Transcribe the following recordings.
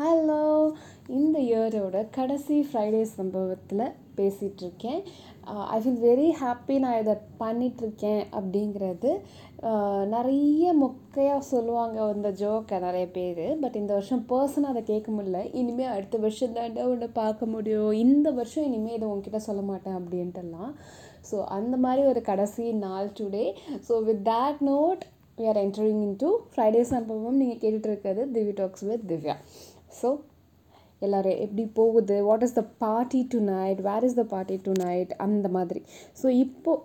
Hello இந்த இயரோட கடைசி Friday சம்பவத்தில் பேசிகிட்ருக்கேன் ஐ ஃபீல் வெரி ஹாப்பி நான் இதை பண்ணிகிட்ருக்கேன் அப்படிங்கிறது நிறைய மொக்கையாக சொல்லுவாங்க இந்த ஜோக்கை நிறைய பேர். பட் இந்த வருஷம் பர்சனாக அதை கேட்க முடியல. இனிமேல் அடுத்த வருஷம் தாண்டா உன்னை பார்க்க முடியும். இந்த வருஷம் இனிமேல் இதை உங்ககிட்ட சொல்ல மாட்டேன் அப்படின்ட்டுலாம். ஸோ அந்த மாதிரி ஒரு கடைசி நாள் today so with that note we are entering into Friday சம்பவம். நீங்கள் கேட்டுட்டு இருக்கிறது Divya talks with Divya. So எல்லோரும் எப்படி போகுது? What is the party tonight where is the party tonight அந்த மாதிரி. ஸோ இப்போது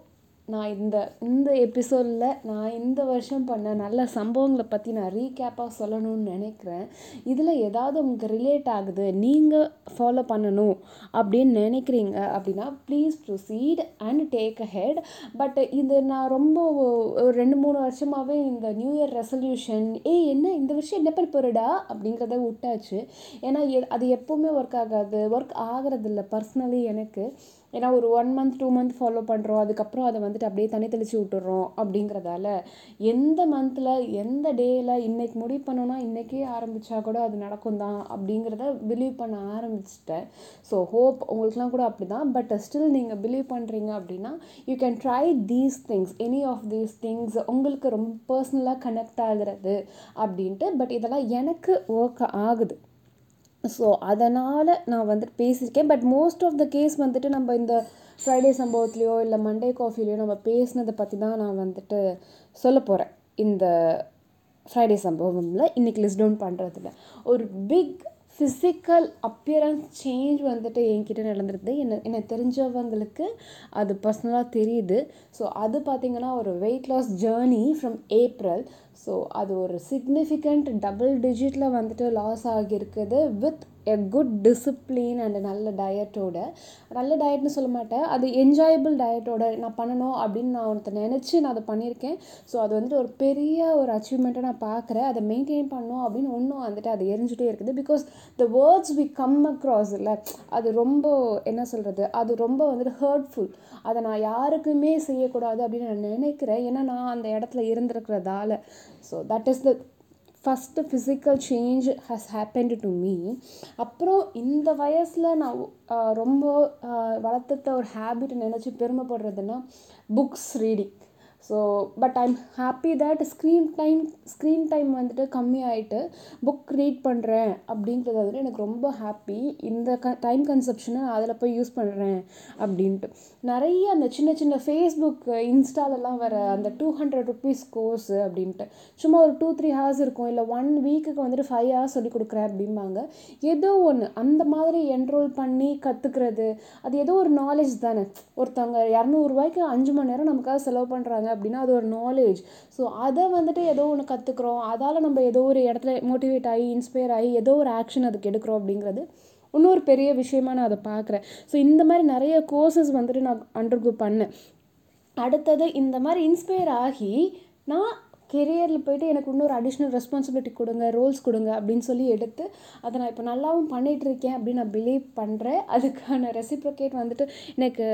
நான் இந்த இந்த எபிசோடில் நான் இந்த வருஷம் பண்ண நல்ல சம்பவங்களை பற்றி நான் ரீகேப்பாக சொல்லணும்னு நினைக்கிறேன். இதில் ஏதாவது உங்களுக்கு ரிலேட் ஆகுது நீங்கள் ஃபாலோ பண்ணணும் அப்படின்னு நினைக்கிறீங்க அப்படின்னா please proceed and take a head but இது நான் ரொம்ப ஒரு ரெண்டு மூணு வருஷமாகவே இந்த நியூ இயர் ரெசல்யூஷன் ஏ என்ன இந்த வருஷம் என்ன பண்ணி போகிறடா அப்படிங்கிறத விட்டாச்சு. ஏன்னா அது எப்போவுமே ஒர்க் ஆகாது ஒர்க் ஆகிறதில்ல பர்சனலி எனக்கு. ஏன்னா ஒரு one month two month follow பண்ணுறோம் அதுக்கப்புறம் அதை வந்து வந்துட்டு அப்படியே தனி தெளித்து விட்டுறோம் அப்படிங்கிறதால எந்த மந்தில் எந்த டேயில் இன்றைக்கி முடிவு பண்ணோன்னா இன்றைக்கே ஆரம்பித்தா கூட அது நடக்கும் தான் அப்படிங்கிறத பிலீவ் பண்ண ஆரம்பிச்சிட்டேன். ஸோ ஹோப் உங்களுக்குலாம் கூட அப்படி தான் பட் ஸ்டில் நீங்கள் பிலீவ் பண்ணுறீங்க அப்படின்னா you can try these things any of these things உங்களுக்கு ரொம்ப பர்சனலாக கனெக்ட் ஆகிறது அப்படின்ட்டு. பட் இதெல்லாம் எனக்கு ஒர்க் ஆகுது. ஸோ அதனால் நான் வந்துட்டு பேசியிருக்கேன். But most of the case வந்துட்டு நம்ம இந்த ஃப்ரைடே சம்பவத்துலேயோ இல்லை மண்டே காஃபிலையோ நம்ம பேசினதை பற்றி தான் நான் வந்துட்டு சொல்ல போகிறேன் இந்த ஃப்ரைடே சம்பவமில் இன்றைக்கி லிஸ்ட் டவுன் பண்ணுறதுல ஒரு பிக் ஃபிசிக்கல் அப்பியரன்ஸ் சேஞ்ச் வந்துட்டு என்கிட்ட நடந்துருது என்ன என்னை தெரிஞ்சவங்களுக்கு அது பர்சனலாக தெரியுது. ஸோ அது பார்த்திங்கன்னா ஒரு weight loss journey from April so அது ஒரு சிக்னிஃபிகண்ட் டபுள் டிஜிட்டில் வந்துட்டு loss ஆகியிருக்குது with a good discipline and நல்ல டயட்டோட நல்ல டயட்னு சொல்ல மாட்டேன். அது என்ஜாயபிள் டயட்டோட நான் பண்ணணும் அப்படின்னு நான் ஒருத்த நினச்சி நான் அதை பண்ணியிருக்கேன். ஸோ அது வந்துட்டு ஒரு பெரிய ஒரு அச்சீவ்மெண்ட்டை நான் பார்க்குறேன். அதை மெயின்டைன் பண்ணணும் அப்படின்னு ஒன்றும் வந்துட்டு அது எரிஞ்சுட்டே இருக்குது. Because the words we come across இல்லை அது ரொம்ப என்ன சொல்கிறது அது ரொம்ப வந்துட்டு ஹர்ட்ஃபுல் அதை நான் யாருக்குமே செய்யக்கூடாது அப்படின்னு நான் நினைக்கிறேன். ஏன்னா நான் அந்த இடத்துல இருந்திருக்கிறதால. So that is the first physical change has happened to me அப்புறம் இந்த வயசில் நான் ரொம்ப வளர்த்துட்ட ஒரு ஹேபிட் நினச்சி பெருமைப்படுறதுன்னா books reading so but I'm happy that screen time screen time வந்துட்டு கம்மியாயிட்டு புக் ரீட் பண்ணுறேன் அப்படின்றது வந்துட்டு எனக்கு ரொம்ப ஹாப்பி இந்த க டைம் கன்சப்ஷனை நான் அதில் போய் யூஸ் பண்ணுறேன் அப்படின்ட்டு. நிறைய அந்த சின்ன சின்ன ஃபேஸ்புக் இன்ஸ்டாலெல்லாம் வர அந்த டூ ஹண்ட்ரட் ருபீஸ் கோர்ஸு அப்படின்ட்டு. சும்மா ஒரு டூ த்ரீ ஹவர்ஸ் இருக்கும். இல்லை ஒன் வீக்குக்கு வந்துட்டு ஃபைவ் ஹவர்ஸ் சொல்லி கொடுக்குறேன் அப்படிம்பாங்க. ஏதோ ஒன்று அந்த மாதிரி என்ரோல் பண்ணி கற்றுக்கிறது அது ஏதோ ஒரு நாலேஜ் தானே. ஒருத்தவங்க இரநூறுவாய்க்கு அஞ்சு மணி நேரம் நமக்காக செலவு பண்ணுறாங்க அப்படின்னா அது ஒரு நாலேஜ் ஸோ அதை வந்துட்டு ஏதோ ஒன்று கற்றுக்குறோம் அதால் நம்ம ஏதோ ஒரு இடத்துல மோட்டிவேட் ஆகி இன்ஸ்பயர் ஆகி ஏதோ ஒரு ஆக்ஷன் அதுக்கு எடுக்கிறோம் அப்படிங்கிறது இன்னொரு பெரிய விஷயமா நான் அதை பார்க்குறேன் ஸோ இந்த மாதிரி நிறைய கோர்சஸ் வந்துட்டு நான் அண்டர்கோ பண்ணேன். அடுத்தது இந்த மாதிரி இன்ஸ்பயர் ஆகி நான் கெரியரில் போயிட்டு எனக்கு இன்னொரு அடிஷ்னல் ரெஸ்பான்சிபிலிட்டி கொடுங்க ரோல்ஸ் கொடுங்க அப்படின்னு சொல்லி எடுத்து அதை நான் இப்போ நல்லாவும் பண்ணிகிட்ருக்கேன் அப்படின்னு நான் பிலீவ் பண்ணுறேன் அதுக்கான ரெசிப்ரிகேட் வந்துட்டு எனக்கு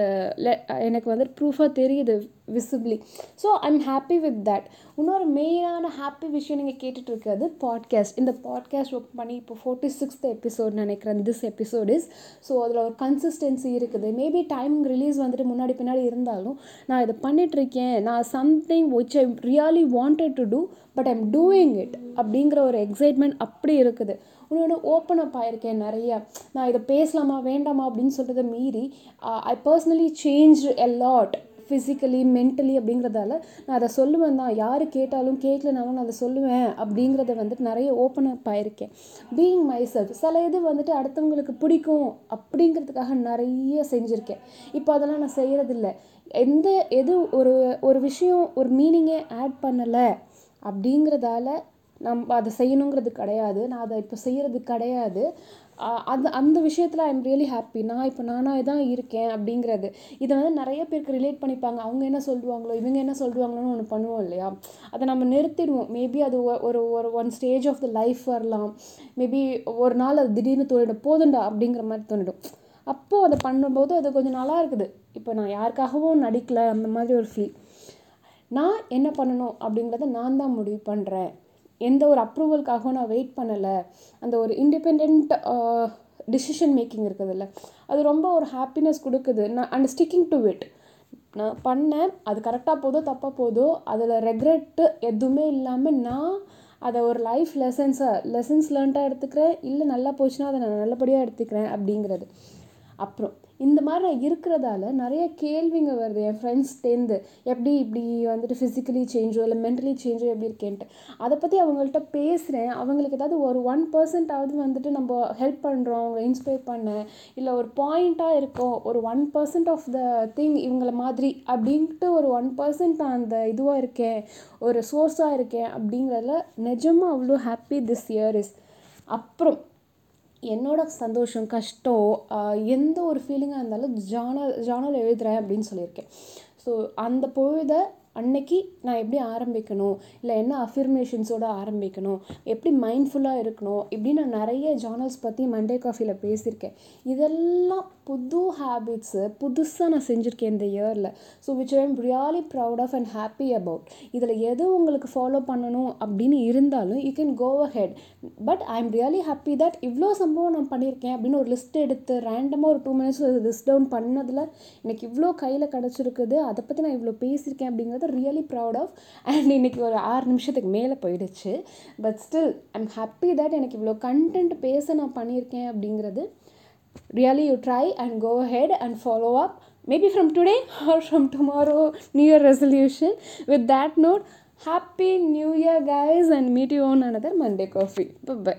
எனக்கு வந்துட்டு ப்ரூஃபாக தெரியுது. Visibly so I'm happy with that இன்னொரு மெயினான ஹாப்பி விஷயம் நீங்கள் கேட்டுட்டு இருக்கிறது பாட்காஸ்ட் இந்த பாட்காஸ்ட் ஒர்க் பண்ணி இப்போ ஃபோர்ட்டி சிக்ஸ்த் எபிசோட் நினைக்கிறேன். திஸ் எபிசோட் இஸ் ஸோ அதில் ஒரு கன்சிஸ்டன்சி இருக்குது. மேபி டைம் ரிலீஸ் வந்துட்டு முன்னாடி பின்னாடி இருந்தாலும் நான் இதை பண்ணிகிட்ருக்கேன் நான் something which I really wanted to do but I'm doing it அப்படிங்கிற ஒரு எக்ஸைட்மெண்ட் அப்படி இருக்குது. இன்னொன்று ஓப்பன் அப் ஆயிருக்கேன் நிறையா. நான் இதை பேசலாமா வேண்டாமா அப்படின்னு சொல்கிறத மீறி I personally change a lot physically mentally அப்படிங்கிறதால நான் அதை சொல்லுவேன் தான். யார் கேட்டாலும் கேட்கலனாலும் நான் அதை சொல்லுவேன் அப்படிங்கிறத வந்துட்டு நிறைய ஓப்பன் அப் ஆயிருக்கேன். பீயிங் மை செல்ஃப் சில இது வந்துட்டு அடுத்தவங்களுக்கு பிடிக்கும் அப்படிங்கிறதுக்காக நிறைய செஞ்சுருக்கேன். இப்போ அதெல்லாம் நான் செய்கிறதில்ல எந்த எது ஒரு ஒரு விஷயம் ஒரு மீனிங்கே ஆட் பண்ணலை அப்படிங்கிறதால நம்ம அதை செய்யணுங்கிறது கிடையாது. நான் அதை இப்போ செய்கிறது கிடையாது. அது அந்த விஷயத்தில் ஐ எம் ரியலி ஹாப்பி நான் இப்போ நானாக தான் இருக்கேன் அப்படிங்கிறது. இதை வந்து நிறைய பேருக்கு ரிலேட் பண்ணிப்பாங்க. அவங்க என்ன சொல்லுவாங்களோ இவங்க என்ன சொல்லுவாங்களோன்னு ஒன்று பண்ணுவோம் இல்லையா? அதை நம்ம நிறுத்திடுவோம். மேபி அது ஒரு ஒரு one stage of the life வரலாம். மேபி ஒரு நாள் அது திடீர்னு தோணிடும் போதுண்டா அப்படிங்கிற மாதிரி தோணிடும் அப்போது அதை பண்ணும்போது அது கொஞ்சம் நல்லா இருக்குது. இப்போ நான் யாருக்காகவும் நடிக்கலை. அந்த மாதிரி ஒரு ஃபீல் நான் என்ன பண்ணணும் அப்படிங்கிறத நான் தான் முடிவு பண்ணுறேன் எந்த ஒரு அப்ரூவலுக்காகவும் நான் வெயிட் பண்ணலை. அந்த ஒரு இண்டிபெண்ட் டிசிஷன் மேக்கிங் இருக்குதுல்ல. அது ரொம்ப ஒரு ஹாப்பினஸ் கொடுக்குது. நான் அண்ட் ஸ்டிக்கிங் டு இட் நான் பண்ணேன். அது கரெக்டாக போதோ தப்பாக போதோ அதில் ரெக்ரெட்டு எதுவுமே இல்லாமல் நான் அதை ஒரு லைஃப் லெசன்ஸாக லெசன்ஸ் லேர்ன்ட்டாக எடுத்துக்கிறேன். இல்லை நல்லா போச்சுன்னா அதை நான் நல்லபடியாக எடுத்துக்கிறேன் அப்படிங்கிறது. அப்புறம். இந்த மாதிரி நான் இருக்கிறதால நிறைய கேள்விங்க வருது. என் ஃப்ரெண்ட்ஸ்டேருந்து எப்படி இப்படி வந்துட்டு ஃபிசிக்கலி சேஞ்சோ இல்லை மென்டலி சேஞ்சோ எப்படி இருக்கேன்ட்டு. அதை பற்றி அவங்கள்ட்ட பேசுகிறேன் அவங்களுக்கு ஏதாவது ஒரு ஒன் பர்சன்டாவது வந்துட்டு நம்ம ஹெல்ப் பண்ணுறோம் அவங்களை இன்ஸ்பயர் பண்ண இல்லை ஒரு பாயிண்ட்டாக இருக்கோம் ஒரு one percent of the thing இவங்கள மாதிரி அப்படின்ட்டு ஒரு ஒன் பர்சன்ட் நான் அந்த இதுவாக இருக்கேன் ஒரு சோர்ஸாக இருக்கேன் அப்படிங்கிறதுல நிஜமாக அவ்வளோ ஹாப்பி திஸ் இயர் இஸ் அப்புறம் என்னோட சந்தோஷம் கஷ்டம் எந்த ஒரு ஃபீலிங்காக இருந்தாலும் ஜானல் ஜானல் எழுதுகிறேன் அப்படின்னு சொல்லியிருக்கேன். ஸோ அந்த பொழுதை அன்னைக்கு நான் எப்படி ஆரம்பிக்கணும்? இல்லை என்ன அஃபிர்மேஷன்ஸோடு ஆரம்பிக்கணும்? எப்படி மைண்ட்ஃபுல்லாக இருக்கணும்? இப்படி நான் நிறைய ஜானல்ஸ் பற்றி மண்டே காஃபியில் பேசியிருக்கேன். இதெல்லாம் புது ஹேபிட்ஸு புதுசாக நான் செஞ்சுருக்கேன் இந்த இயரில் so which I am really proud of and happy about இதில் எது உங்களுக்கு ஃபாலோ பண்ணணும் அப்படின்னு இருந்தாலும் you can go ahead but I am really happy that இவ்வளோ சம்பவம் நான் பண்ணியிருக்கேன் அப்படின்னு ஒரு லிஸ்ட் எடுத்து ரேண்டமாக ஒரு டூ மினிட்ஸ் லிஸ்ட் டவுன் பண்ணதில் எனக்கு இவ்வளோ கையில் கிடச்சிருக்குது. அதை பற்றி நான் இவ்வளோ பேசியிருக்கேன் அப்படிங்கிறது ரியலி ப்ரௌட் ஆஃப் அண்ட் இன்றைக்கி ஒரு ஆறு நிமிஷத்துக்கு மேலே போயிடுச்சு. But still I'm happy that எனக்கு இவ்வளோ கண்டென்ட் பேச நான் பண்ணியிருக்கேன் அப்படிங்கிறது really you try and go head and follow up maybe from today or from tomorrow new year resolution with that note happy new year guys and meet you on another Monday coffee bye